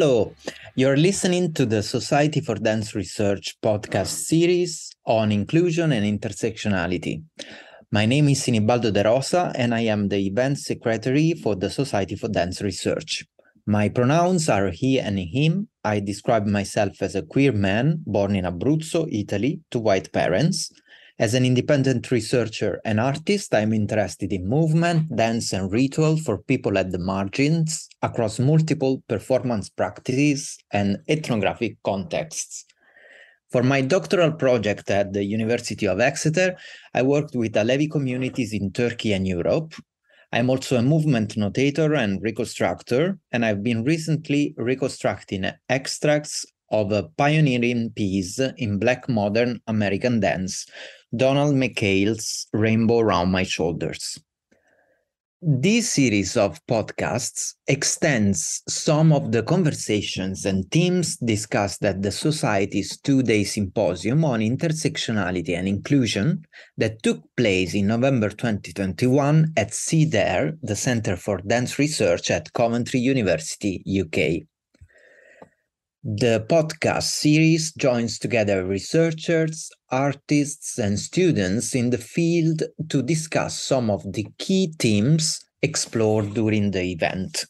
Hello, you're listening to the Society for Dance Research podcast series on inclusion and intersectionality. My name is Sinibaldo De Rosa, and I am the event secretary for the Society for Dance Research. My pronouns are he and him. I describe myself as a queer man born in Abruzzo, Italy, to white parents. As an independent researcher and artist, I'm interested in movement, dance, and ritual for people at the margins across multiple performance practices and ethnographic contexts. For my doctoral project at the University of Exeter, I worked with Alevi communities in Turkey and Europe. I'm also a movement notator and reconstructor, and I've been recently reconstructing extracts of a pioneering piece in Black modern American dance, Donald McKayle's Rainbow Around My Shoulders. This series of podcasts extends some of the conversations and themes discussed at the Society's two day symposium on intersectionality and inclusion that took place in November 2021 at CDARE, the Center for Dance Research at Coventry University, UK. The podcast series joins together researchers, artists, and students in the field to discuss some of the key themes explored during the event.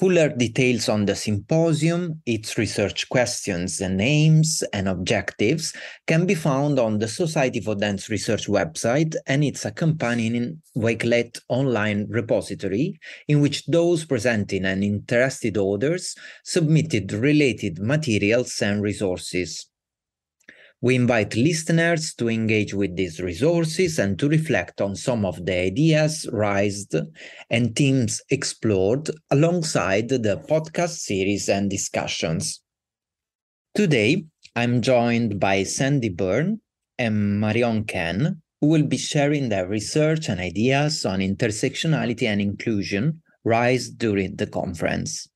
Fuller details on the symposium, its research questions and aims and objectives can be found on the Society for Dance Research website and its accompanying Wakelet online repository, in which those presenting and interested authors submitted related materials and resources. We invite listeners to engage with these resources and to reflect on some of the ideas raised and themes explored alongside the podcast series and discussions. Today, I'm joined by Sandie Bourne and Marion Quesne, who will be sharing their research and ideas on intersectionality and inclusion raised during the conference.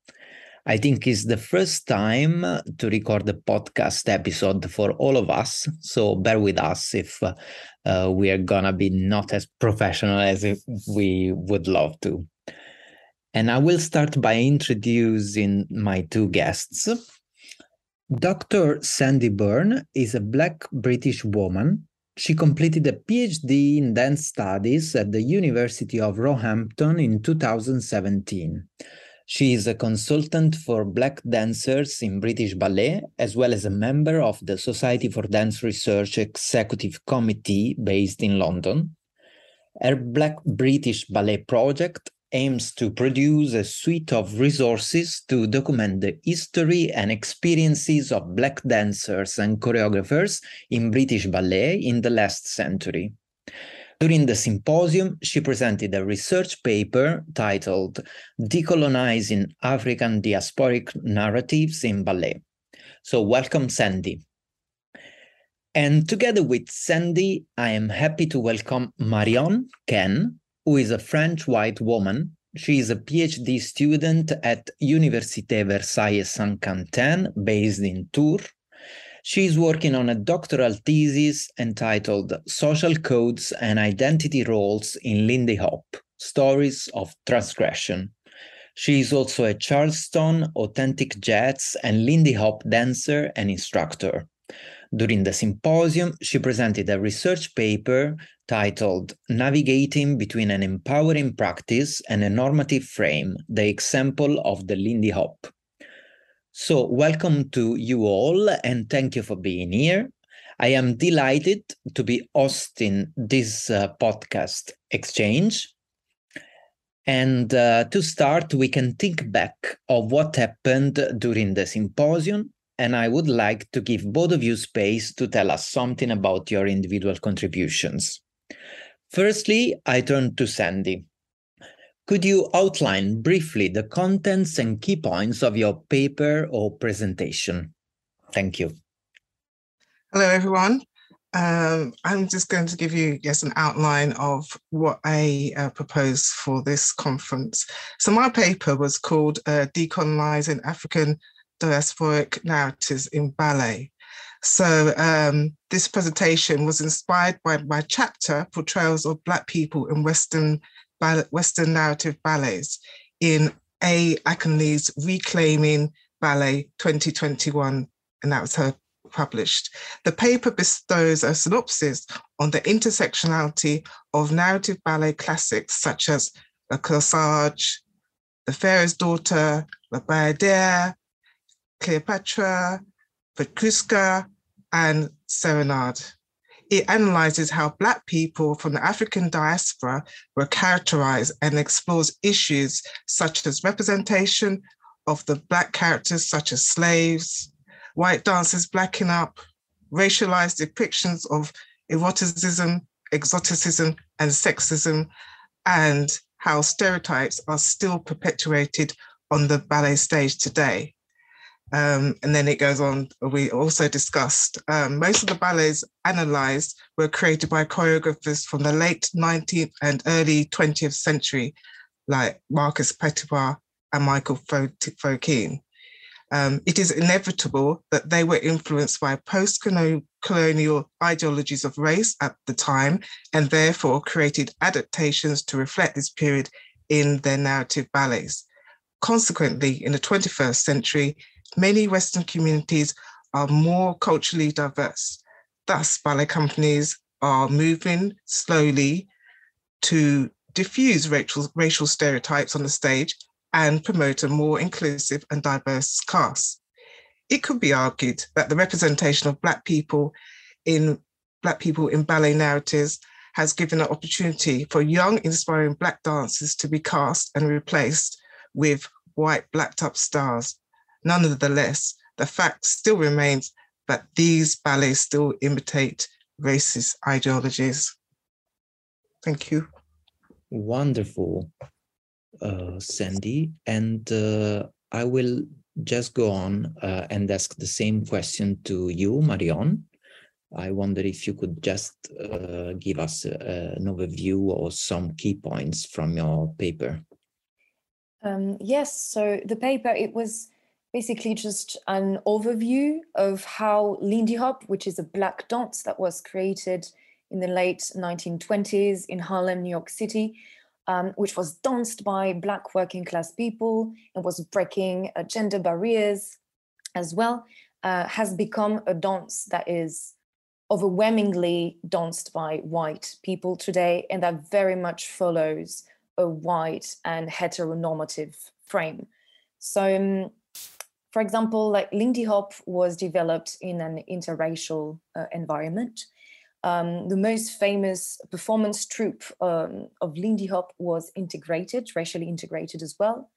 I think it's the first time to record a podcast episode for all of us. So bear with us if uh, uh, we are gonna be not as professional as we would love to. And I will start by introducing my two guests. Dr. Sandie Bourne is a Black British woman. She completed a PhD in dance studies at the University of Roehampton in 2017. She is a consultant for Black dancers in British Ballet, as well as a member of the Society for Dance Research Executive Committee based in London. Her Black British Ballet project aims to produce a suite of resources to document the history and experiences of Black dancers and choreographers in British ballet in the last century. During the symposium, she presented a research paper titled Decolonizing African Diasporic Narratives in Ballet. So, welcome, Sandie. And together with Sandie, I am happy to welcome Marion Quesne, who is a French white woman. She is a PhD student at Université Versailles Saint-Quentin, based in Tours, She's working on a doctoral thesis entitled Social Codes and Identity Roles in Lindy Hop Stories of Transgression. She is also a Charleston, Authentic Jazz, and Lindy Hop dancer and instructor. During the symposium, she presented a research paper titled Navigating Between an Empowering Practice and a Normative Frame The Example of the Lindy Hop. So, welcome to you all, and thank you for being here. I am delighted to be hosting this uh, podcast exchange. And uh, to start, we can think back of what happened during the symposium. And I would like to give both of you space to tell us something about your individual contributions. Firstly, I turn to Sandie. Could you outline briefly the contents and key points of your paper or presentation? Thank you. Hello, everyone. Um, I'm just going to give you, yes, an outline of what I uh, propose for this conference. So my paper was called uh, Decolonizing African Diasporic Narratives in Ballet. So um, this presentation was inspired by my chapter, Portrayals of Black People in Western Western narrative ballets in A. Akinleye's Reclaiming Ballet 2021, and that was her published. The paper bestows a synopsis on the intersectionality of narrative ballet classics such as La Corsaire, The Pharaoh's Daughter, La Bayadere, Cleopatra, Petrushka, and Serenade. It analyzes how Black people from the African diaspora were characterized and explores issues such as representation of the Black characters, such as slaves, white dancers blacking up, racialized depictions of eroticism, exoticism, and sexism, and how stereotypes are still perpetuated on the ballet stage today. Um, and then it goes on, we also discussed um, most of the ballets analysed were created by choreographers from the late 19th and early 20th century, like Marius Petipa and Michael Fokine. Um, it is inevitable that they were influenced by post colonial ideologies of race at the time and therefore created adaptations to reflect this period in their narrative ballets. Consequently, in the 21st century, many Western communities are more culturally diverse. Thus, ballet companies are moving slowly to diffuse racial, racial stereotypes on the stage and promote a more inclusive and diverse cast. It could be argued that the representation of Black people in Black people in ballet narratives has given an opportunity for young, inspiring Black dancers to be cast and replaced with white blacked up stars Nonetheless, the less, the fact still remains that these ballets still imitate racist ideologies. Thank you. Wonderful, uh, Sandie. And uh, I will just go on uh, and ask the same question to you, Marion. I wonder if you could just uh, give us uh, an overview or some key points from your paper. Um, yes, so the paper, it was basically just an overview of how Lindy Hop, which is a black dance that was created in the late 1920s in Harlem, New York City, um, which was danced by black working class people and was breaking uh, gender barriers as well, uh, has become a dance that is overwhelmingly danced by white people today and that very much follows a white and heteronormative frame. So um, for example, like Lindy Hop was developed in an interracial uh, environment. Um, the most famous performance troupe um, of Lindy Hop was integrated, racially integrated as well.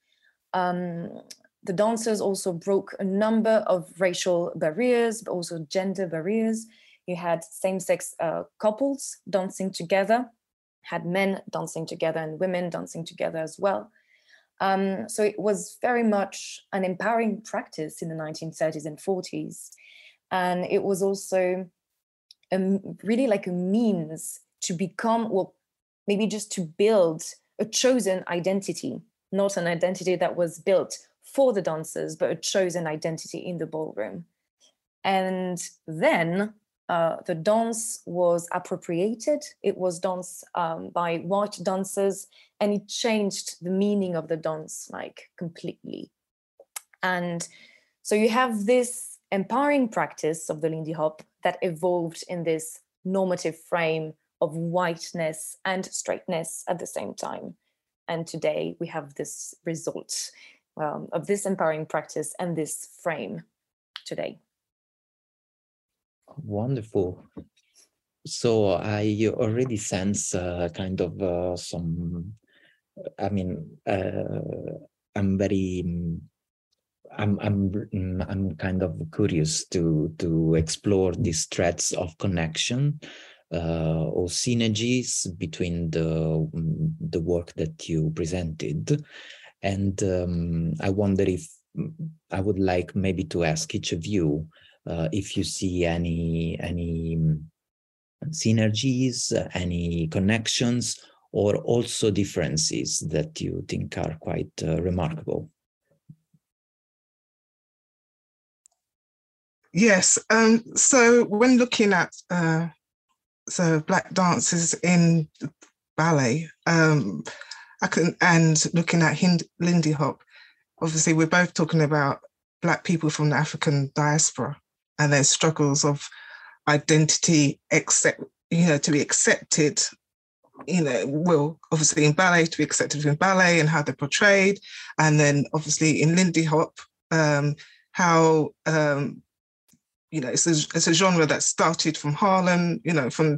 Um, the dancers also broke a number of racial barriers, but also gender barriers. You had same-sex uh, couples dancing together, had men dancing together and women dancing together as well. Um, so it was very much an empowering practice in the 1930s and 40s. And it was also a, really like a means to become, well, maybe just to build a chosen identity, not an identity that was built for the dancers, but a chosen identity in the ballroom. And then uh, the dance was appropriated. It was danced um, by white dancers, and it changed the meaning of the dance like completely. And so you have this empowering practice of the Lindy Hop that evolved in this normative frame of whiteness and straightness at the same time. And today we have this result um, of this empowering practice and this frame today. Wonderful. So I already sense uh, kind of uh, some, I mean, uh, I'm very, I'm, I'm, mm, I'm kind of curious to, to explore these threads of connection uh, or synergies between the, mm, the work that you presented. And um, I wonder if mm, I would like maybe to ask each of you uh, if you see any any mm, synergies, any connections, or also differences that you think are quite uh, remarkable. Yes. Um, so when looking at uh, so black dancers in ballet, um, I can and looking at Hind, Lindy Hop, obviously we're both talking about Black people from the African diaspora and their struggles of identity, accept, you know, to be accepted, you know, well, obviously in ballet, to be accepted in ballet and how they're portrayed. And then obviously in Lindy Hop, um, how, um, you know, it's a, it's a genre that started from Harlem, you know, from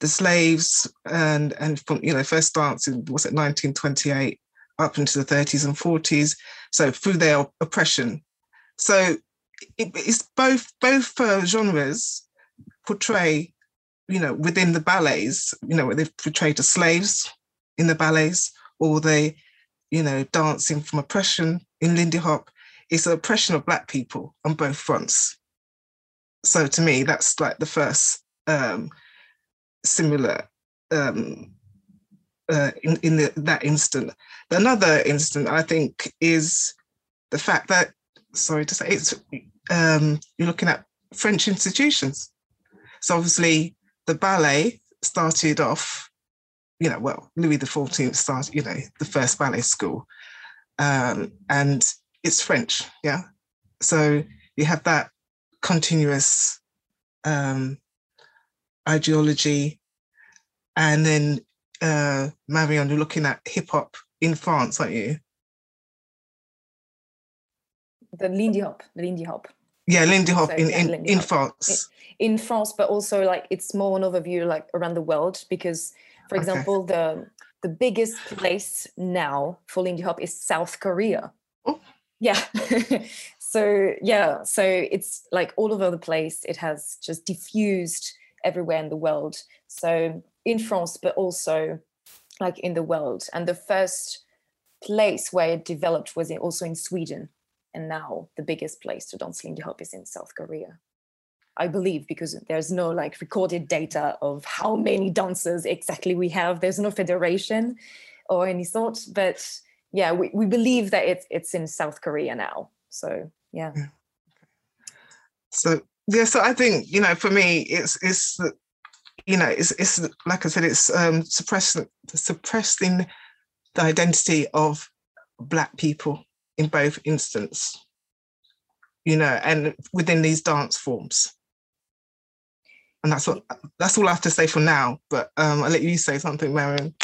the slaves and, and from, you know, first dance in, was it 1928 up into the 30s and 40s. So through their oppression. So it, it's both, both uh, genres portray, you know, within the ballets, you know, they've portrayed as slaves in the ballets, or they, you know, dancing from oppression in Lindy Hop. It's an oppression of Black people on both fronts. So to me, that's like the first um, similar um, uh, in, in the, that instant. Another instant, I think, is the fact that, sorry to say, it's um, you're looking at French institutions. So obviously, the ballet started off, you know, well, Louis XIV started, you know, the first ballet school, um, and it's French, yeah. So you have that continuous um, ideology, and then uh, Marion, you're looking at hip hop in France, aren't you? The Lindy Hop, the Lindy Hop. Yeah, Lindy Hop so, in, in, Lindy in Hop. France. In, in, France, but also like it's more an overview like around the world because, for okay. example, the the biggest place now for Lindy Hop is South Korea. Oh. Yeah. so yeah, so it's like all over the place. It has just diffused everywhere in the world. So in France, but also like in the world. And the first place where it developed was also in Sweden and now the biggest place to dance Lindy Hop is in South Korea. I believe because there's no like recorded data of how many dancers exactly we have. There's no federation or any sort, but yeah, we, we believe that it's it's in South Korea now. So yeah. yeah. So yeah, so I think you know, for me, it's it's you know, it's it's like I said, it's um, suppressing suppressing the identity of black people in both instances, you know, and within these dance forms. And that's what that's all I have to say for now. But um, I'll let you say something, Marion.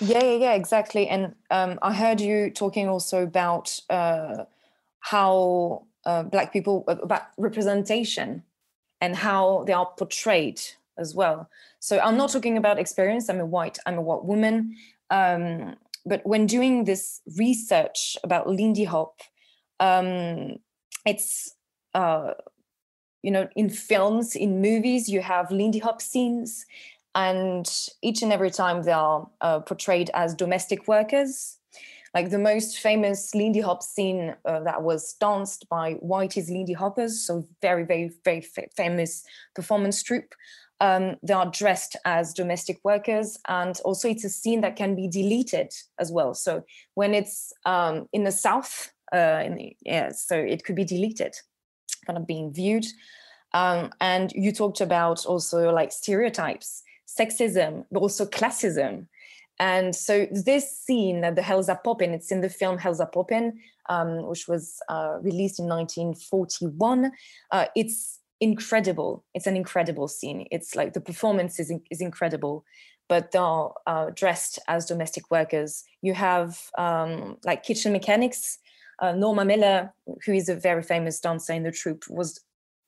Yeah, yeah, yeah, exactly. And um, I heard you talking also about uh, how uh, Black people uh, about representation and how they are portrayed as well. So I'm not talking about experience. I'm a white. I'm a white woman. Um, but when doing this research about Lindy Hop, um, it's uh, you know in films, in movies, you have Lindy Hop scenes, and each and every time they are uh, portrayed as domestic workers. Like the most famous Lindy Hop scene uh, that was danced by Whitey's Lindy Hoppers, so very, very, very famous performance troupe um, they are dressed as domestic workers and also it's a scene that can be deleted as well. So when it's um, in the south uh, in the, yeah so it could be deleted kind of being viewed. Um, and you talked about also like stereotypes sexism but also classism. And so this scene that the Hellzapoppin it's in the film Hellzapoppin um, which was uh, released in 1941 uh, it's incredible. It's an incredible scene. It's like the performance is, is incredible, but they're uh, dressed as domestic workers. You have um, like kitchen mechanics. Uh, Norma Miller, who is a very famous dancer in the troupe, was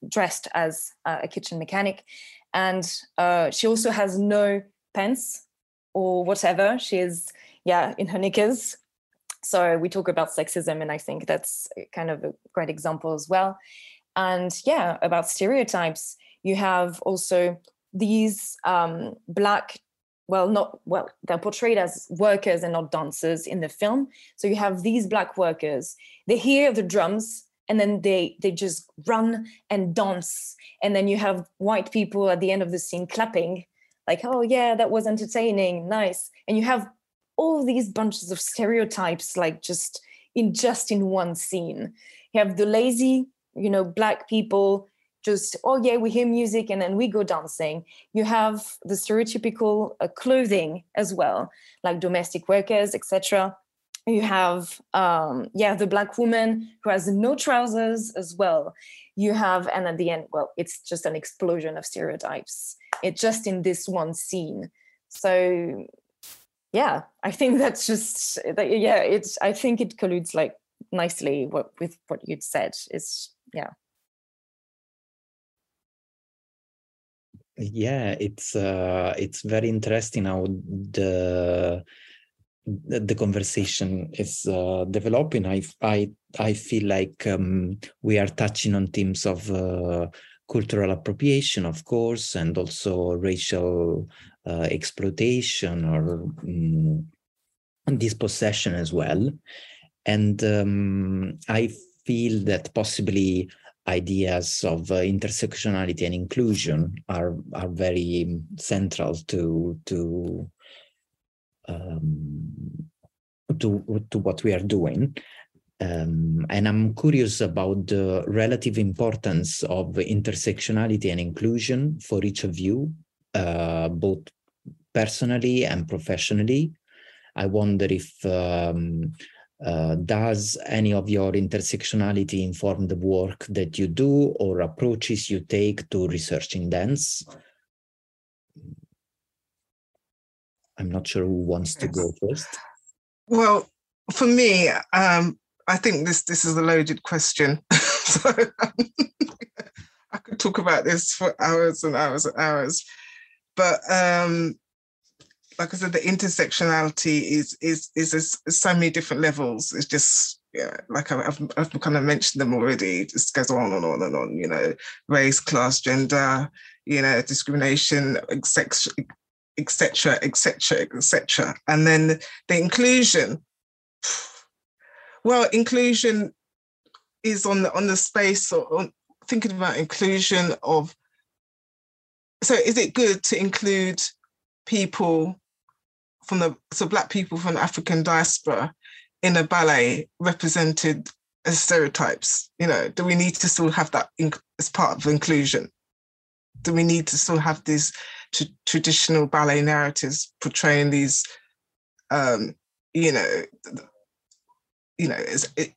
dressed as uh, a kitchen mechanic. And uh, she also has no pants or whatever. She is, yeah, in her knickers. So we talk about sexism, and I think that's kind of a great example as well and yeah about stereotypes you have also these um, black well not well they're portrayed as workers and not dancers in the film. So you have these black workers they hear the drums and then they they just run and dance. And then you have white people at the end of the scene clapping like oh yeah that was entertaining nice. And you have all these bunches of stereotypes like just in just in one scene. You have the lazy you know black people just oh yeah we hear music and then we go dancing. You have the stereotypical uh, clothing as well like domestic workers etc you have um yeah the black woman who has no trousers as well. You have and at the end well it's just an explosion of stereotypes. It just in this one scene. So yeah i think that's just yeah it's i think it colludes like nicely with what you'd said. Is yeah. Yeah it's uh it's very interesting how the the conversation is uh, developing. I i i feel like um, we are touching on themes of uh, cultural appropriation of course and also racial uh, exploitation or um, dispossession as well. And um, i feel that possibly ideas of uh, intersectionality and inclusion are are very central to to um, to to what we are doing. Um, and I'm curious about the relative importance of intersectionality and inclusion for each of you, uh, both personally and professionally. I wonder if um, uh, does any of your intersectionality inform the work that you do or approaches you take to researching dance? I'm not sure who wants to go first. Well, for me, um, I think this this is a loaded question. so I could talk about this for hours and hours and hours. But um, like I said, the intersectionality is is is, so many different levels. It's just yeah, like I've, I've kind of mentioned them already. It just goes on and on and on. You know, race, class, gender, you know, discrimination, etc., etc., etc. Etc. And then the inclusion. Well, inclusion is on the on the space or on thinking about inclusion of. So, is it good to include people from the so black people from the African diaspora in a ballet represented as stereotypes? You know, do we need to still have that in, as part of inclusion? Do we need to still have these traditional ballet narratives portraying these, um, you know, you know, as it,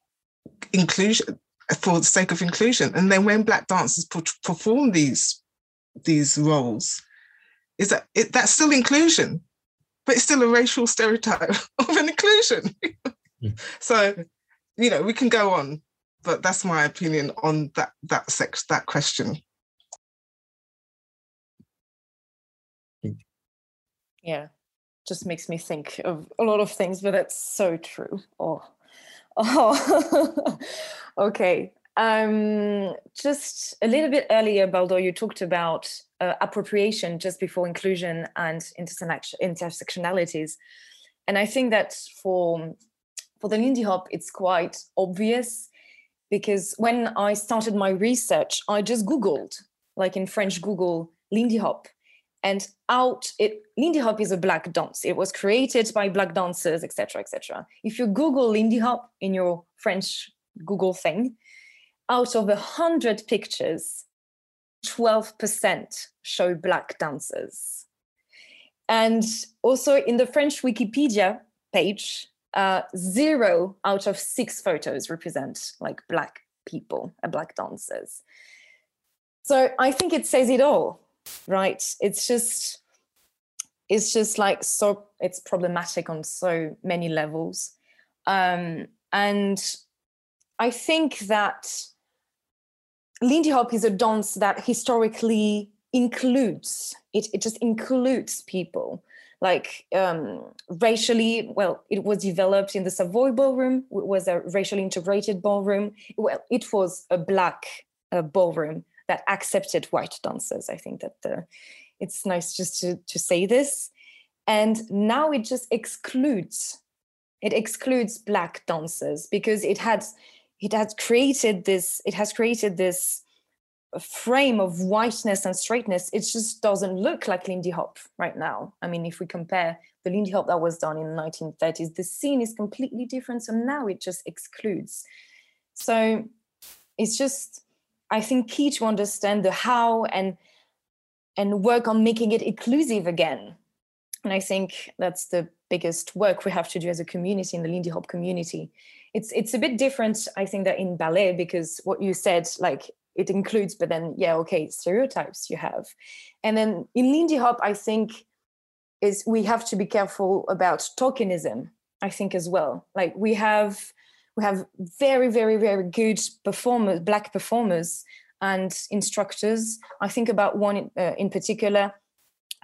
inclusion for the sake of inclusion? And then when black dancers perform these these roles, is that it, that's still inclusion? But it's still a racial stereotype of an inclusion. mm. So, you know, we can go on, but that's my opinion on that that sex that question. Yeah, just makes me think of a lot of things, but that's so true. Oh, oh, okay. Um, just a little bit earlier, Baldo, you talked about uh, appropriation just before inclusion and intersectionalities. And I think that for for the Lindy Hop, it's quite obvious because when I started my research, I just Googled, like in French Google, Lindy Hop. And out it Lindy Hop is a black dance. It was created by black dancers, etc., etc. If you Google Lindy Hop in your French Google thing, out of a hundred pictures, 12% show black dancers. And also in the French Wikipedia page, uh, zero out of six photos represent like black people and black dancers. So I think it says it all, right? It's just, it's just like so, it's problematic on so many levels. Um, and I think that Lindy Hop is a dance that historically includes it, it just includes people. Like um, racially well it was developed in the savoy ballroom it was a racially integrated ballroom. Well it was a black uh, ballroom that accepted white dancers. I think that the, it's nice just to, to say this. And now it just excludes it excludes black dancers because it had it has created this it has created this uh, frame of whiteness and straightness. It just doesn't look like lindy hop right now. I mean if we compare the lindy hop that was done in the 1930s the scene is completely different so now it just excludes. So it's just i think key to understand the how and and work on making it inclusive again. And i think that's the biggest work we have to do as a community in the Lindy Hop community. It's it's a bit different, I think, that in ballet because what you said, like it includes, but then yeah, okay, stereotypes you have, and then in Lindy Hop, I think is we have to be careful about tokenism. I think as well. Like we have we have very very very good performers, black performers and instructors. I think about one uh, in particular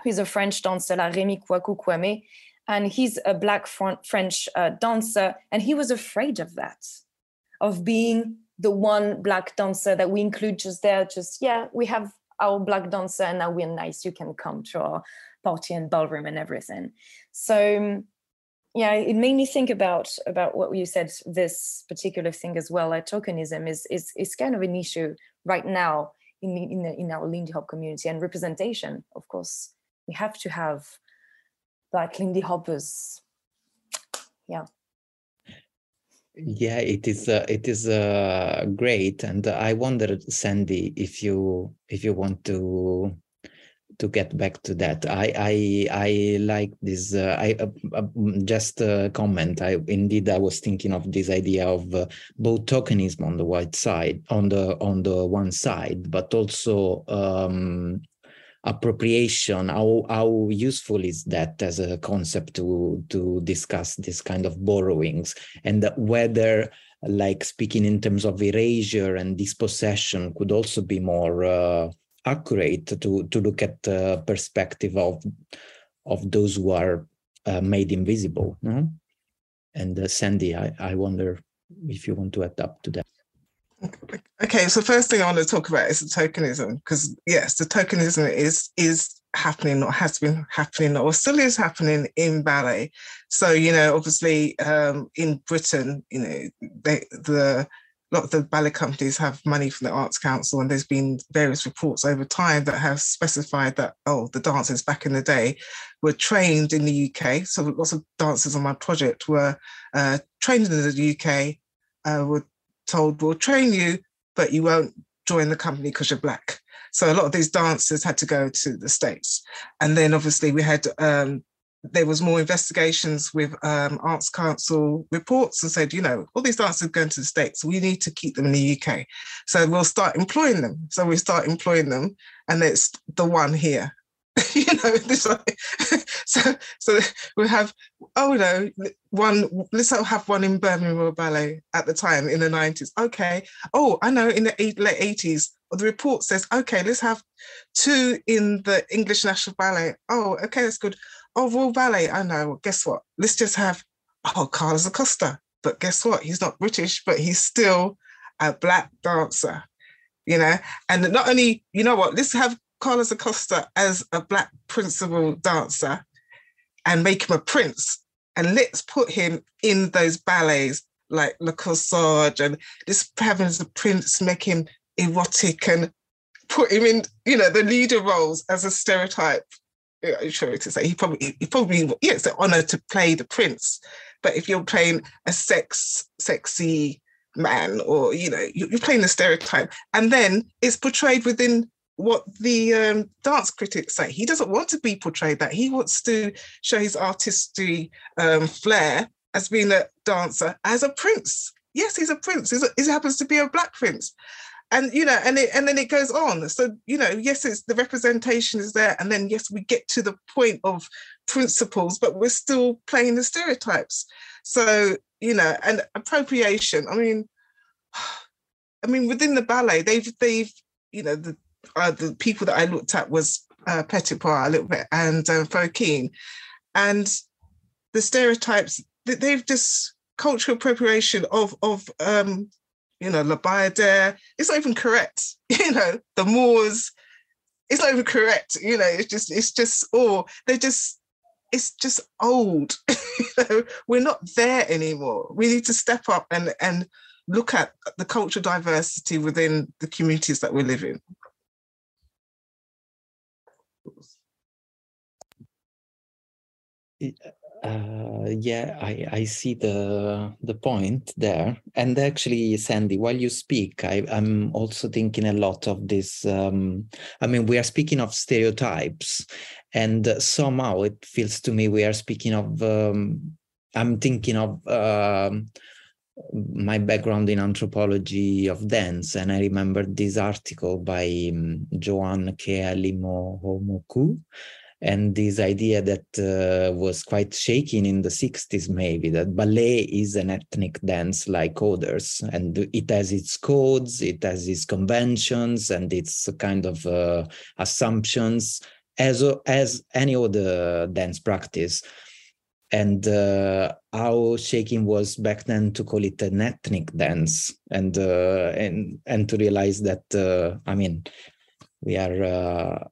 who's a French dancer, like Rémi Kouakou Kwame, and he's a black French uh, dancer, and he was afraid of that, of being the one black dancer that we include just there. Just yeah, we have our black dancer, and now we're nice. You can come to our party and ballroom and everything. So yeah, it made me think about about what you said. This particular thing as well, like tokenism, is is is kind of an issue right now in in, in our Lindy Hop community and representation. Of course, we have to have like Lindy Hoppers. Yeah. Yeah, it is. Uh, it is uh, great, and I wondered, Sandie, if you if you want to to get back to that. I I I like this. Uh, I uh, uh, just a comment. I indeed I was thinking of this idea of uh, both tokenism on the white side, on the on the one side, but also um, appropriation how how useful is that as a concept to to discuss this kind of borrowings and whether like speaking in terms of erasure and dispossession could also be more uh, accurate to to look at the perspective of of those who are uh, made invisible no? and uh, sandie I, I wonder if you want to adapt to that Okay, so first thing I want to talk about is the tokenism, because yes, the tokenism is is happening or has been happening or still is happening in ballet. So you know, obviously, um, in Britain, you know, they, the a lot of the ballet companies have money from the Arts Council, and there's been various reports over time that have specified that oh, the dancers back in the day were trained in the UK. So lots of dancers on my project were uh, trained in the UK, uh, were told, we'll train you, but you won't join the company because you're black. So a lot of these dancers had to go to the States. And then obviously we had, um, there was more investigations with um, Arts Council reports and said, you know, all these dancers are going to the States, we need to keep them in the UK. So we'll start employing them. So we start employing them and it's the one here. you know, this so so we have oh no one let's have one in Birmingham Royal Ballet at the time in the 90s. Okay. Oh, I know in the eight, late 80s, the report says, okay, let's have two in the English National Ballet. Oh, okay, that's good. Oh, Royal Ballet. I know. Guess what? Let's just have oh Carlos Acosta. But guess what? He's not British, but he's still a black dancer. You know, and not only, you know what, let's have Carlos Acosta as a black principal dancer and make him a prince. And let's put him in those ballets like Le Corsaire and this having as a prince, make him erotic and put him in, you know, the leader roles as a stereotype. I'm sure to say he probably he probably yeah, it's an honor to play the prince. But if you're playing a sex sexy man or you know you're playing the stereotype and then it's portrayed within what the um, dance critics say. He doesn't want to be portrayed that. He wants to show his artistry um, flair as being a dancer, as a prince. Yes, he's a prince. He's a, he happens to be a black prince. And you know, and it, and then it goes on. So you know, yes, it's the representation is there, and then yes, we get to the point of principles, but we're still playing the stereotypes. So you know, and appropriation. I mean, I mean, within the ballet, they've they've you know the uh, the people that I looked at was uh, Petipa a little bit and uh, Fokine. And the stereotypes, they've just cultural appropriation of, of um, you know, La Bayadere, it's not even correct. You know, the Moors, it's not even correct. You know, it's just, it's just, oh, they're just, it's just old. you know, we're not there anymore. We need to step up and and look at the cultural diversity within the communities that we live in. Uh, yeah, I, I see the the point there. And actually, Sandie, while you speak, I, I'm also thinking a lot of this. Um, I mean, we are speaking of stereotypes, and somehow it feels to me we are speaking of. Um, I'm thinking of um, my background in anthropology of dance, and I remember this article by um, Joann Kealiinohomoku, and this idea that uh, was quite shaking in the 60s maybe that ballet is an ethnic dance like others. And it has its codes it has its conventions and its kind of uh, assumptions as as any other dance practice. And uh, how shaking was back then to call it an ethnic dance. And uh, and and to realize that uh, i mean we are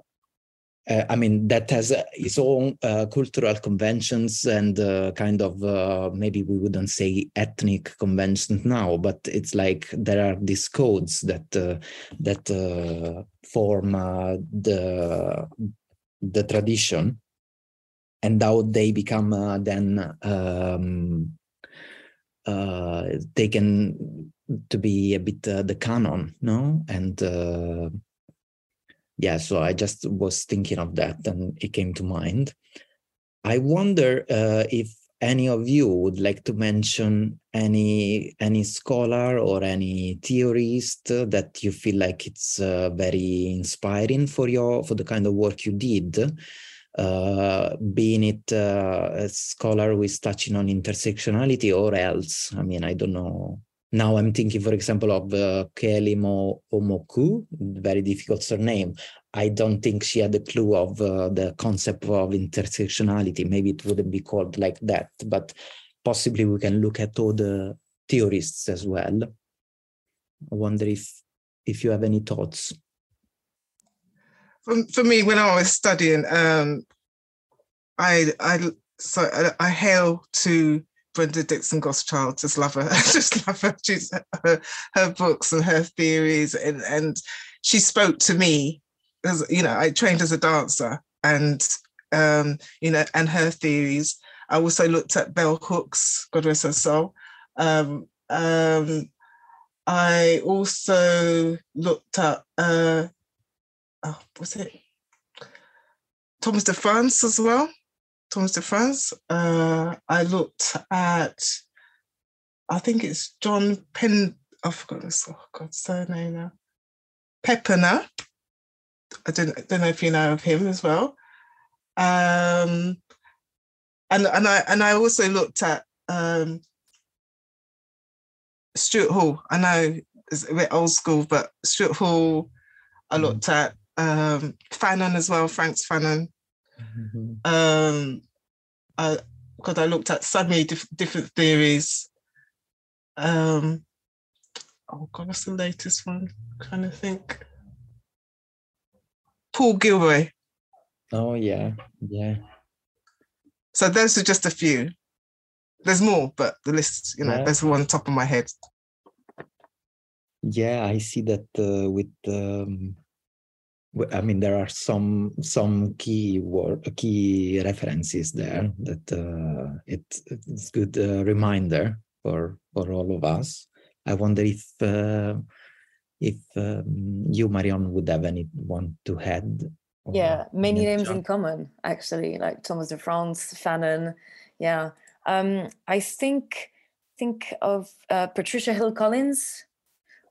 uh, I mean, that has uh, its own uh, cultural conventions and uh, kind of uh, maybe we wouldn't say ethnic conventions now, but it's like there are these codes that uh, that form the the tradition, and how they become then um, taken to be a bit the canon, no, and yeah, so I just was thinking of that and it came to mind. I wonder uh, if any of you would like to mention any any scholar or any theorist that you feel like it's uh, very inspiring for your for the kind of work you did uh, being it uh, a scholar who is touching on intersectionality or else i mean i don't know now I'm thinking, for example, of uh, Kealimo Homoku, very difficult surname. I don't think she had a clue of uh, the concept of intersectionality. Maybe it wouldn't be called like that, but possibly we can look at all the theorists as well. I wonder if if you have any thoughts. For, for me, when I was studying, um, I I so I, I hail to Brenda Dixon Gottschild. Just love her. just love her. She's her, her books and her theories, and and she spoke to me. As you know, I trained as a dancer, and um, you know, and her theories. I also looked at Bell Hooks, God rest her soul. Um, um, I also looked at uh, oh, what's it? Thomas DeFrantz as well. Thomas DeFrantz. Uh, I looked at, I think it's John Pen. I forgot his oh God, surname now. Pepperner. I don't, don't know if you know of him as well. Um, and and I and I also looked at um, Stuart Hall. I know it's a bit old school, but Stuart Hall. I mm. looked at um, Fanon as well, Frantz Fanon. Mm-hmm. Um, I because I looked at so many diff- different theories. Um, oh God, what's the latest one? I'm trying to think. Paul Gilroy. Oh yeah, yeah. So those are just a few. There's more, but the list, you know, yeah. there's one top of my head. Yeah, I see that uh, with um, I mean, there are some some key word, key references there that uh, it, it's good uh, reminder for for all of us. I wonder if uh, if um, you, Marion, would have any anyone to add. Yeah, many names in common actually, like Thomas DeFrantz, Fanon. Yeah, um, I think think of uh, Patricia Hill Collins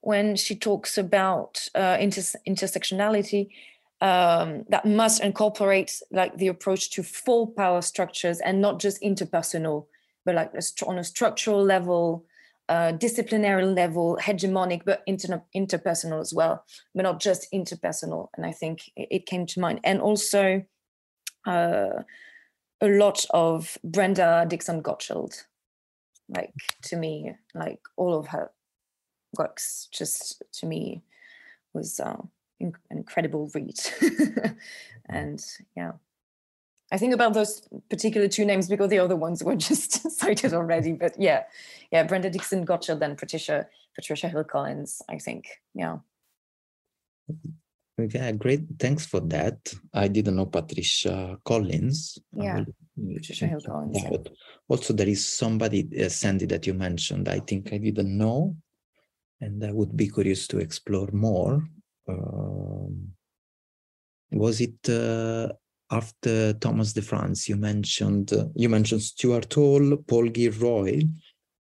when she talks about uh, inter- intersectionality um, that must incorporate like the approach to full power structures and not just interpersonal, but like on a structural level, uh, disciplinary level, hegemonic, but inter- interpersonal as well, but not just interpersonal. And I think it, it came to mind. And also uh, a lot of Brenda Dixon Gottschild, like to me, like all of her works just to me was uh, an incredible read mm. and yeah i think about those particular two names because the other ones were just cited already but yeah yeah brenda dixon gottschild then patricia patricia hill collins i think yeah Okay, great. Thanks for that. I didn't know Patricia Collins. Yeah, Patricia Hill Collins. Yeah. Also, there is somebody, uh, Sandie, that you mentioned. I think I didn't know, and I would be curious to explore more. Um, was it uh, after Thomas DeFrantz? You mentioned uh, you mentioned Stuart Hall, Paul Gilroy,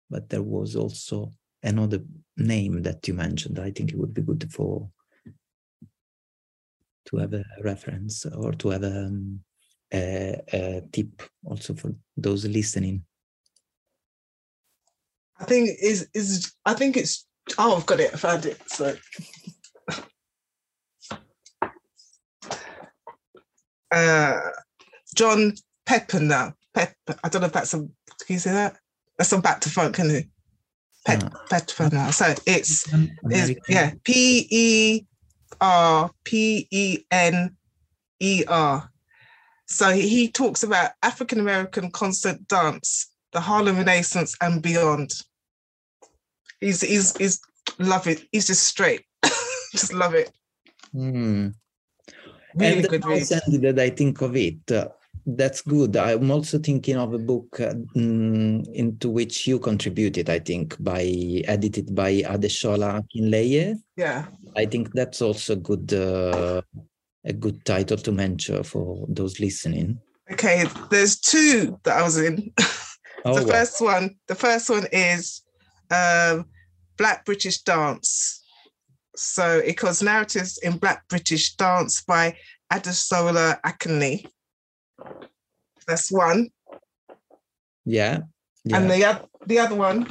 but there was also another name that you mentioned. I think it would be good for to have a reference or to have a, um, a, a tip also for those listening? I think is is I think it's oh I've got it. I found it so. Uh, John Perpener. Pepper I don't know if that's a can you say that? That's a back to front can you uh, Perpener. So it's, it's yeah P E R P E N E R. So he talks about African American concert dance, the Harlem Renaissance, and beyond. He's he's he's love it. He's just straight, just love it. Mm. Really and good read. that I think of it. Uh, that's good. I'm also thinking of a book uh, mm, into which you contributed, I think, by edited by Adesola Akinleye. Yeah. I think that's also good uh, a good title to mention for those listening. Okay, there's two that I was in. Oh, the first one, the first one is um, Black British Dance. So it calls Narratives in Black British Dance by Adesola Akinleye. That's one. Yeah. yeah. And the, the other one,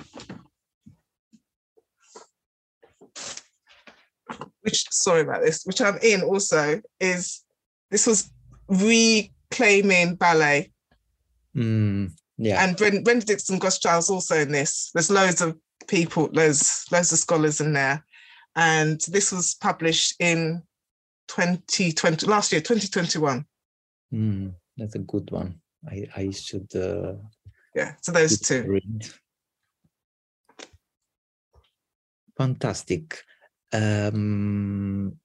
which, sorry about this, which I'm in also, is this was reclaiming ballet. Mm, yeah. And Brenda, Brenda Dixon Gottschild's also in this. There's loads of people, loads, loads of scholars in there. And this was published in 2020, last year, 2021. Mm. That's a good one. I I should. Uh, yeah, so those two. Read. Fantastic. Um,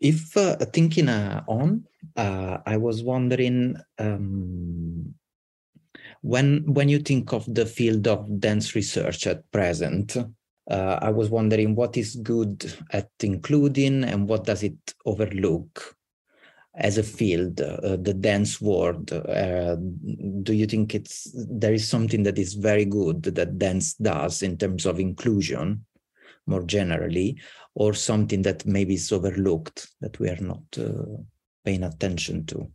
if uh, thinking uh, on, uh, I was wondering um, when when you think of the field of dance research at present. Uh, I was wondering what is good at including and what does it overlook as a field, uh, the dance world, uh, do you think it's there is something that is very good that dance does in terms of inclusion, more generally, or something that maybe is overlooked that we are not uh, paying attention to?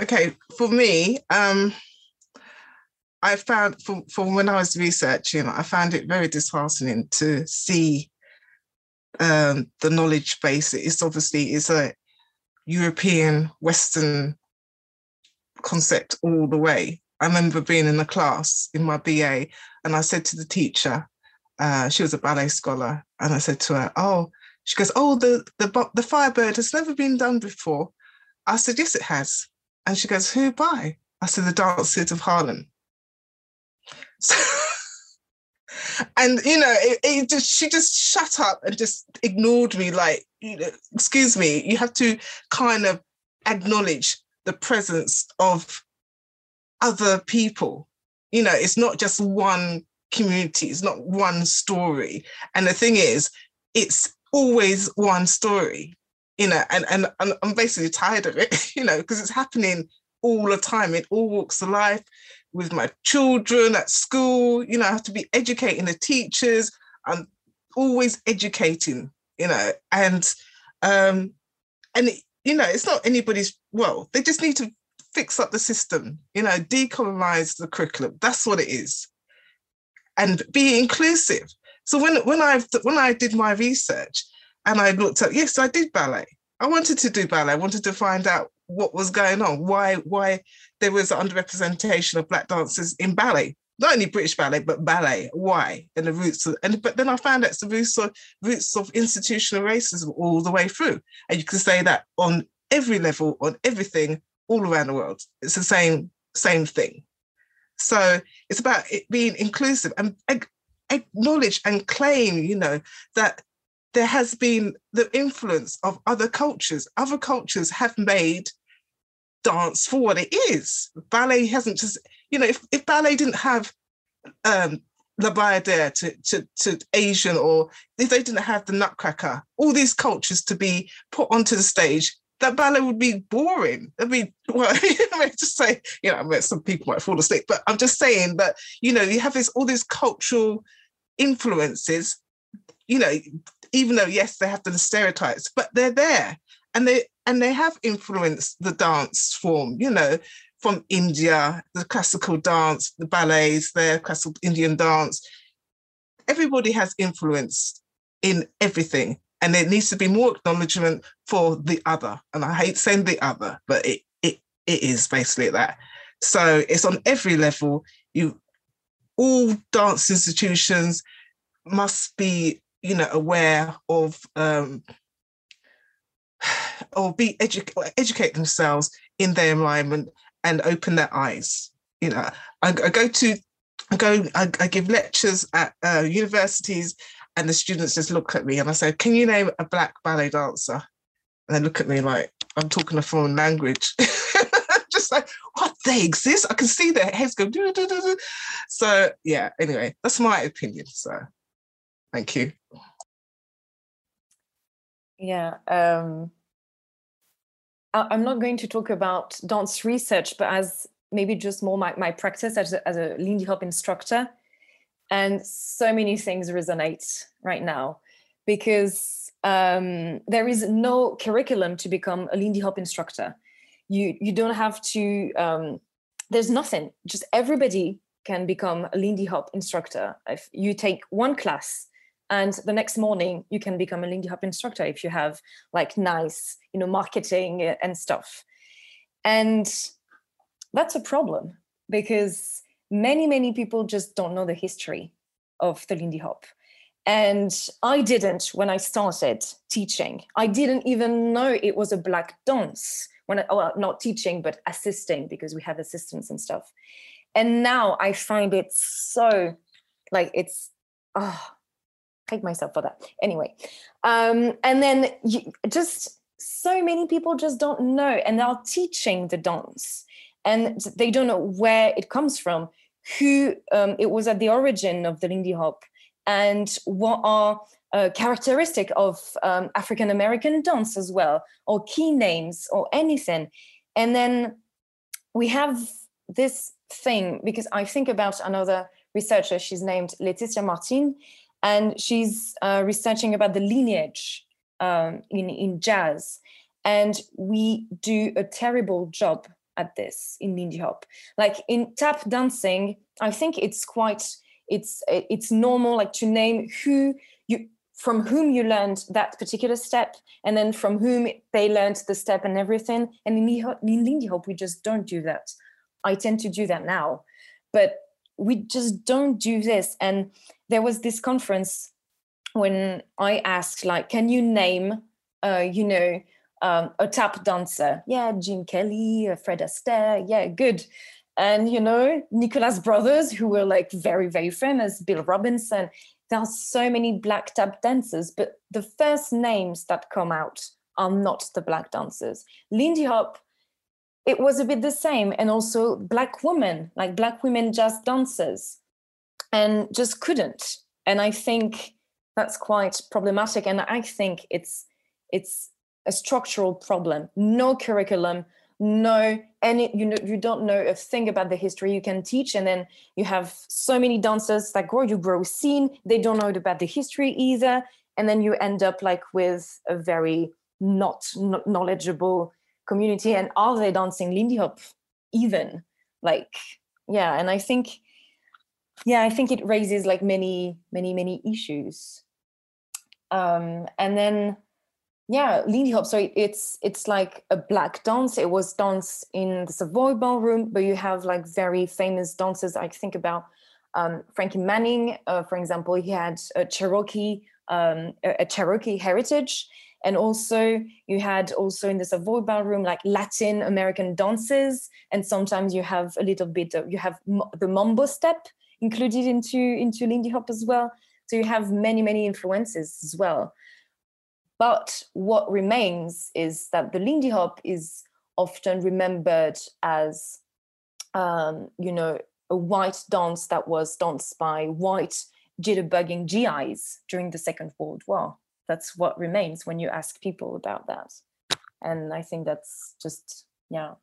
Okay, for me, um, I found from when I was researching, I found it very disheartening to see um, the knowledge base. It's obviously it's a European Western concept all the way. I remember being in a class in my BA, and I said to the teacher, uh, she was a ballet scholar, and I said to her, "Oh," she goes, "Oh, the the the Firebird has never been done before." I said, "Yes, it has," and she goes, "Who by?" I said, "The Dancers of Harlem." and you know, it, it, just she just shut up and just ignored me. Like, you know, excuse me, you have to kind of acknowledge the presence of other people. You know, it's not just one community, it's not one story. And the thing is, it's always one story, you know, and, and, and I'm basically tired of it, you know, because it's happening all the time in all walks of life with my children at school. You know, I have to be educating the teachers. I'm always educating, you know, and um, and you know, it's not anybody's well, they just need to fix up the system, you know, decolonize the curriculum. That's what it is. And be inclusive. So when when I when I did my research and I looked up, yes, I did ballet. I wanted to do ballet. I wanted to find out what was going on, why why there was underrepresentation of black dancers in ballet, not only British ballet but ballet. Why? And the roots of, and but then I found it's the roots of roots of institutional racism all the way through, and you can say that on every level, on everything, all around the world. It's the same same thing. So it's about it being inclusive and acknowledge and claim, you know, that there has been the influence of other cultures. Other cultures have made dance for what it is. Ballet hasn't just, you know, if, if ballet didn't have um, La Bayadere to, to, to Asian, or if they didn't have the Nutcracker, all these cultures to be put onto the stage, that ballet would be boring. I mean, well, I mean, just say, you know, I mean, some people might fall asleep, but I'm just saying that, you know, you have this all these cultural influences, you know, even though yes, they have the stereotypes, but they're there. And they and they have influenced the dance form, you know, from India, the classical dance, the ballets, their classical Indian dance. Everybody has influence in everything. And there needs to be more acknowledgement for the other. And I hate saying the other, but it it it is basically that. So it's on every level. You all dance institutions must be, you know, aware of um, or be edu- educate themselves in their environment and open their eyes. You know, I, I go to, I go, I, I give lectures at uh, universities, and the students just look at me and I say, "Can you name a black ballet dancer?" And they look at me like I'm talking a foreign language. just like, what? They exist? I can see their heads go. So yeah. Anyway, that's my opinion. So, thank you. Yeah. Um, I'm not going to talk about dance research, but as maybe just more my, my practice as a, as a Lindy Hop instructor. And so many things resonate right now because um, there is no curriculum to become a Lindy Hop instructor. You, you don't have to, um, there's nothing, just everybody can become a Lindy Hop instructor. If you take one class and the next morning you can become a lindy hop instructor if you have like nice you know marketing and stuff. And that's a problem because many many people just don't know the history of the lindy hop. And i didn't when i started teaching. I didn't even know it was a black dance when I, well, not teaching but assisting because we have assistants and stuff. And now i find it so like it's oh hate myself for that. Anyway, um, and then you, just so many people just don't know, and they're teaching the dance, and they don't know where it comes from, who um, it was at the origin of the Lindy Hop, and what are uh, characteristic of um, African American dance as well, or key names, or anything, and then we have this thing because I think about another researcher. She's named Laetitia Martin, and she's uh, researching about the lineage um, in in jazz, and we do a terrible job at this in Lindy Hop. Like in tap dancing, I think it's quite it's it's normal like to name who you from whom you learned that particular step and then from whom they learned the step and everything. And in, in lindy hop we just don't do that. I tend to do that now. But we just don't do this. And there was this conference when i asked like can you name uh, you know um, a tap dancer? Yeah Gene kelly uh, fred astaire yeah good. And you know nicholas brothers who were like very very famous bill robinson there are so many black tap dancers but the first names that come out are not the black dancers. Lindy hop it was a bit the same and also black women like black women jazz dancers and just couldn't. And i think that's quite problematic. And i think it's it's a structural problem. No curriculum no any you know you don't know a thing about the history. You can teach and then you have so many dancers that grow you grow seen. They don't know about the history either. And then you end up like with a very not knowledgeable community. And are they dancing lindy hop even? Like yeah. And i think yeah i think it raises like many many many issues. Um and then yeah lindy hop so it's it's like a black dance. It was dance in the savoy ballroom but you have like very famous dancers. I think about um, frankie manning uh, for example. He had a cherokee um, a cherokee heritage. And also you had also in the Savoy ballroom like Latin American dances, and sometimes you have a little bit of you have the mambo step included into into Lindy Hop as well. So you have many many influences as well. But what remains is that the Lindy Hop is often remembered as, um, you know, a white dance that was danced by white jitterbugging GIs during the Second World War that's what remains when you ask people about that and i think that's just yeah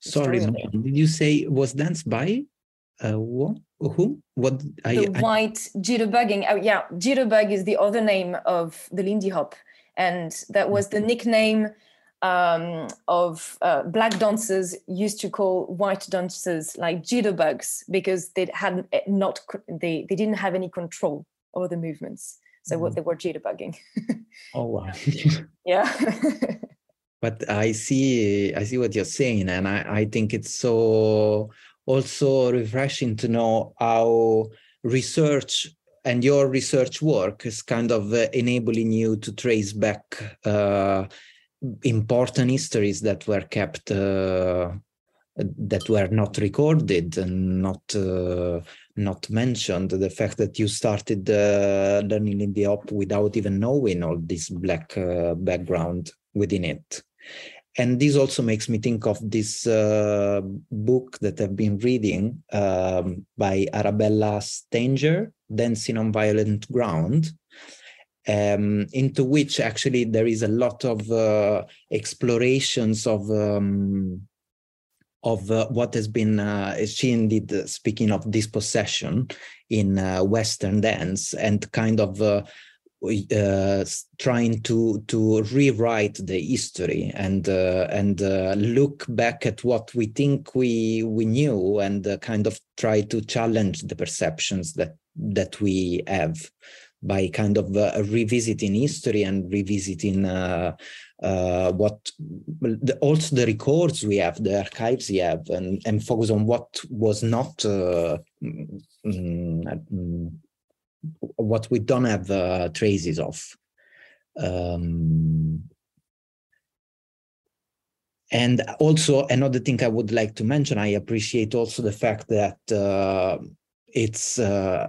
sorry did you say was danced by uh, what who what the I, white jitterbugging oh yeah jitterbug is the other name of the lindy hop and that was the nickname um, of uh, black dancers used to call white dancers like jitterbugs because they had not they, they didn't have any control over the movements so what mm-hmm. they were jitterbugging. oh wow. yeah. but I see I see what you're saying, and I, I think it's so also refreshing to know how research and your research work is kind of uh, enabling you to trace back uh, important histories that were kept uh, that were not recorded and not uh, not mentioned. The fact that you started uh, learning Lindy Hop without even knowing all this black uh, background within it and this also makes me think of this uh, book that I've been reading um, by Arabella Stanger, Dancing on Violent Ground, um, into which actually there is a lot of uh, explorations of um, of uh, what has been uh, she indeed uh, speaking of dispossession in uh, western dance and kind of uh, uh, trying to to rewrite the history and and look back at what we think we we knew and kind of try to challenge the perceptions that that we have by kind of revisiting history and revisiting uh, what the, also the records we have, the archives we have, and, and focus on what was not, uh, mm, mm, what we don't have uh, traces of. Um, and also another thing I would like to mention, I appreciate also the fact that uh, it's uh,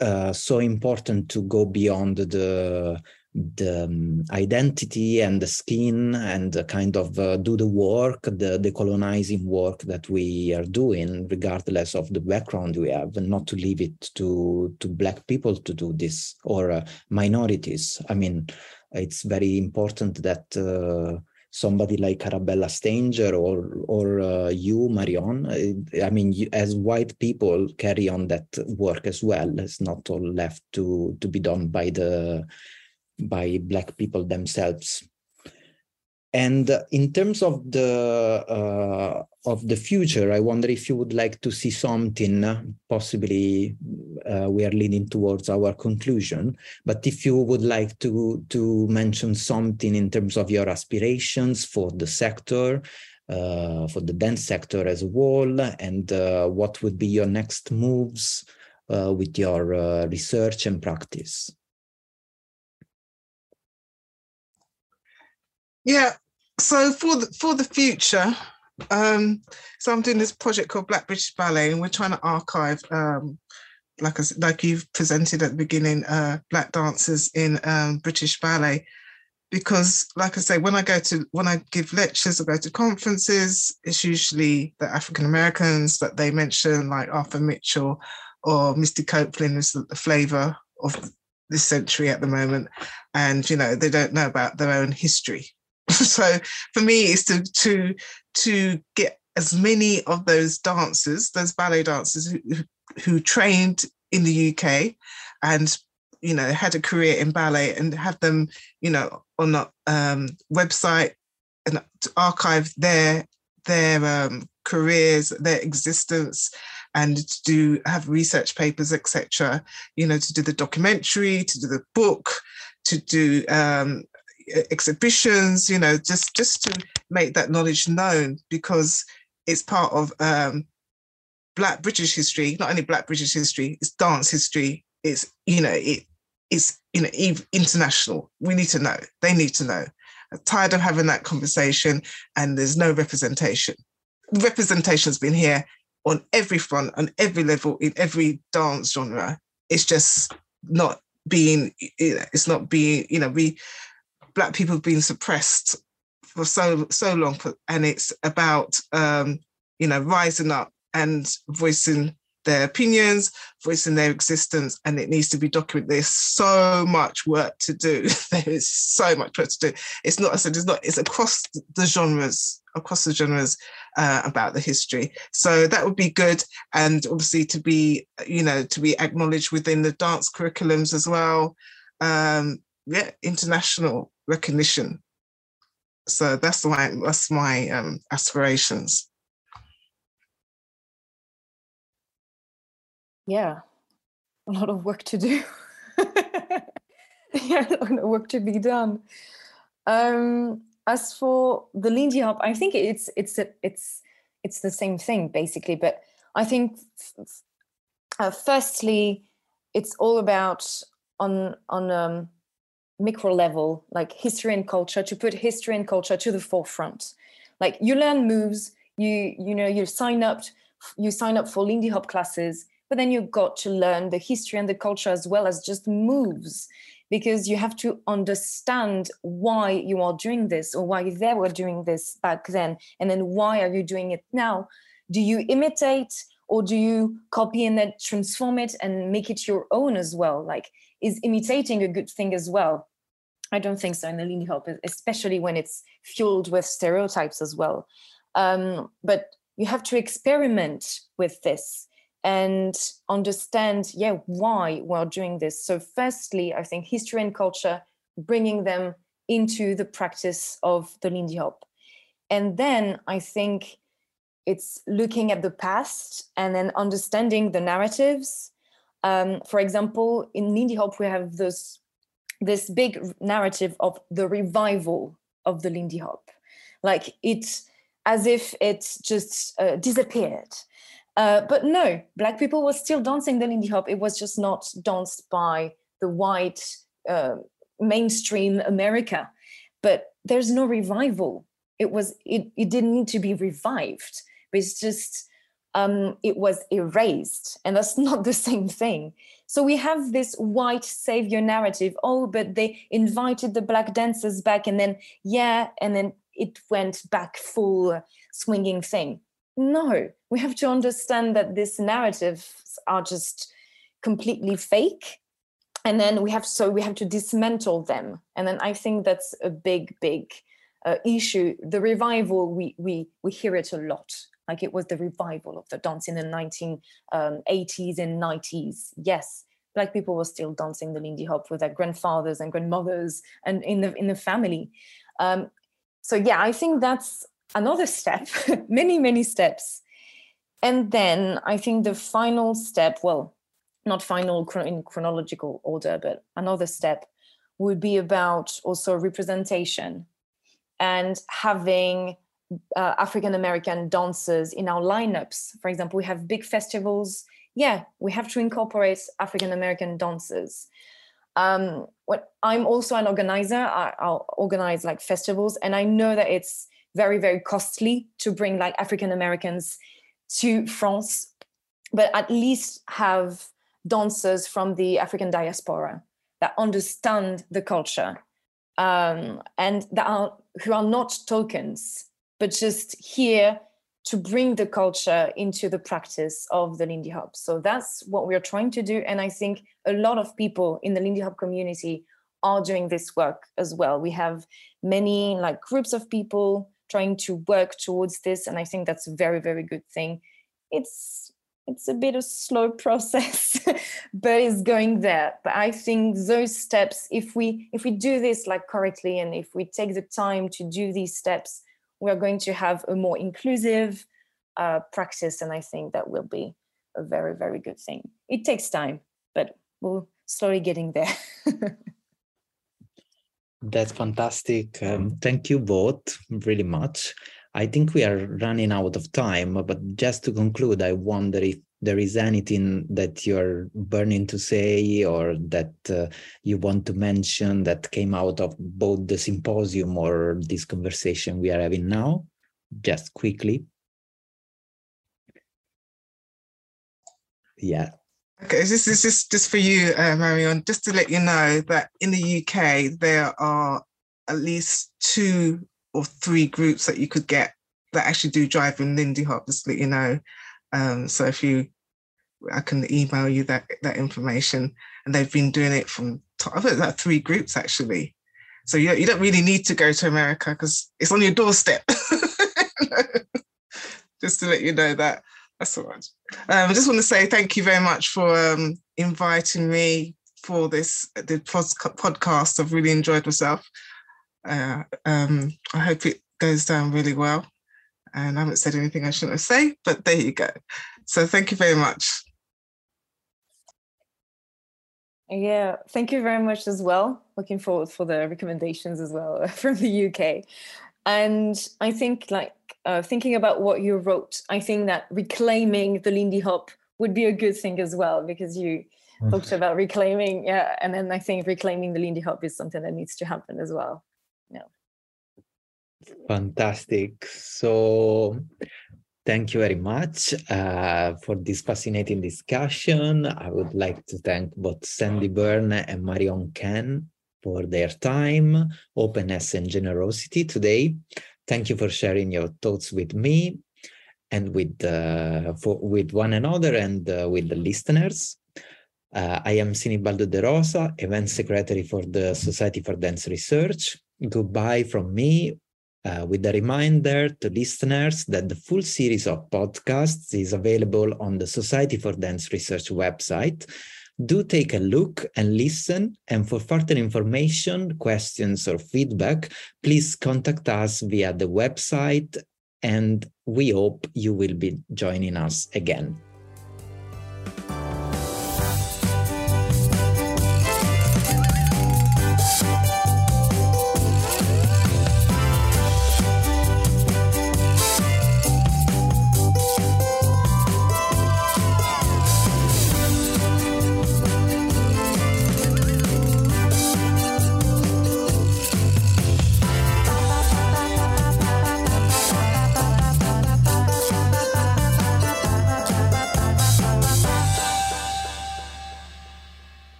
uh, so important to go beyond the the um, identity and the skin and the kind of uh, do the work, the decolonizing work that we are doing, regardless of the background we have, and not to leave it to to black people to do this or uh, minorities. I mean, it's very important that. Uh, somebody like Arabella Stanger or or uh, you, Marion. I mean, you, as white people, carry on that work as well. It's not all left to to be done by the by black people themselves. And in terms of the uh, of the future i wonder if you would like to see something possibly uh, we are leaning towards our conclusion but if you would like to to mention something in terms of your aspirations for the sector uh, for the dance sector as a whole and uh, what would be your next moves uh, with your uh, research and practice Yeah. So for the for the future, um, so I'm doing this project called Black British Ballet, and we're trying to archive, um, like like you've presented at the beginning, uh, black dancers in um, British ballet, because like I say, when I go to when I give lectures or go to conferences, it's usually the African Americans that they mention, like Arthur Mitchell or Misty Copeland is the flavor of this century at the moment, and you know they don't know about their own history so for me it's to to to get as many of those dancers those ballet dancers who, who trained in the uk and you know had a career in ballet and have them you know on a um, website and archive their their um, careers their existence and to do have research papers etc you know to do the documentary to do the book to do um, exhibitions, you know, just just to make that knowledge known because it's part of um, Black British history. Not only Black British history, it's dance history. It's you know it it is you know international. We need to know. They need to know. I'm tired of having that conversation, and there's no representation. Representation's been here on every front, on every level, in every dance genre. It's just not being. It's not being. You know, we black people have been suppressed for so so long, and it's about um, you know rising up and voicing their opinions, voicing their existence, and it needs to be documented. There's so much work to do. there is so much work to do. It's not, I said, it's not, it's across the genres, across the genres uh, about the history. So that would be good. And obviously to be, you know, to be acknowledged within the dance curriculums as well. Um, yeah, international recognition. So that's my, that's my um, aspirations. yeah, a lot of work to do. yeah, a lot of work to be done. Um, as for the Lindy Hop, I think it's it's a, it's it's the same thing basically, but I think uh, firstly, it's all about on on um, micro level, like history and culture, to put history and culture to the forefront. Like you learn moves, you you know you sign up you sign up for Lindy Hop classes, but then you've got to learn the history and the culture as well as just moves because you have to understand why you are doing this or why they were doing this back then and then why are you doing it now do you imitate or do you copy and then transform it and make it your own as well? Like is imitating a good thing as well? I don't think so in the lindy hop especially when it's fueled with stereotypes as well. Um, but you have to experiment with this and understand yeah why we're doing this. So firstly i think history and culture bringing them into the practice of the lindy hop and then i think it's looking at the past and then understanding the narratives um, for example in lindy hop we have this this big narrative of the revival of the lindy hop like it as if it just uh, disappeared uh, but no, black people were still dancing the Lindy Hop. It was just not danced by the white uh, mainstream America. But there's no revival. It was it, it didn't need to be revived, it's just um, it was erased, and that's not the same thing. So we have this white savior narrative. Oh, but they invited the black dancers back, and then yeah, and then it went back full swinging thing no we have to understand that these narratives are just completely fake and then we have so we have to dismantle them and then i think that's a big big uh, issue the revival we we we hear it a lot like it was the revival of the dance in the 1980s um, and 90s yes black people were still dancing the lindy hop with their grandfathers and grandmothers and in the in the family um, so yeah i think that's another step, many, many steps. And then I think the final step, well, not final in chronological order, but another step would be about also representation and having uh, African American dancers in our lineups. For example, we have big festivals. Yeah, we have to incorporate African American dancers. Um, what I'm also an organizer. I, I'll organize like festivals, and I know that it's very very costly to bring like african americans to france but at least have dancers from the african diaspora that understand the culture um, and that are who are not tokens but just here to bring the culture into the practice of the lindy hop. So that's what we're trying to do and i think a lot of people in the lindy hop community are doing this work as well. We have many like groups of people trying to work towards this and i think that's a very very good thing. It's it's a bit of slow process but it's going there. But i think those steps if we if we do this like correctly and if we take the time to do these steps we're going to have a more inclusive uh, practice and i think that will be a very very good thing it takes time but we're slowly getting there That's fantastic. Um, thank you both really much. I think we are running out of time, but just to conclude, I wonder if there is anything that you're burning to say or that uh, you want to mention that came out of both the symposium or this conversation we are having now, just quickly. Yeah. Okay, this is just, just for you, uh, Marion, just to let you know that in the UK, there are at least two or three groups that you could get that actually do driving Lindy Hop, just to let you know. Um, so if you, I can email you that that information, and they've been doing it from I think like three groups actually. So you you don't really need to go to America because it's on your doorstep. just to let you know that. That's all right. Um, I just want to say thank you very much for um, inviting me for this the podcast. I've really enjoyed myself. Uh, um, I hope it goes down really well. And I haven't said anything I shouldn't say, but there you go. So thank you very much. Yeah, thank you very much as well. Looking forward for the recommendations as well from the UK. And I think like uh, thinking about what you wrote, I think that reclaiming the Lindy Hop would be a good thing as well because you mm. talked about reclaiming, yeah, and then I think reclaiming the Lindy Hop is something that needs to happen as well. Yeah. Fantastic. So thank you very much uh, for this fascinating discussion. I would like to thank both Sandie Bourne and Marion Quesne for their time, openness, and generosity today. Thank you for sharing your thoughts with me and with uh, for, with one another and uh, with the listeners. Uh, I am Sinibaldo De Rosa, event secretary for the Society for Dance Research. Goodbye from me uh, with a reminder to listeners that the full series of podcasts is available on the Society for Dance Research website. Do take a look and listen. And for further information, questions, or feedback, please contact us via the website. And we hope you will be joining us again.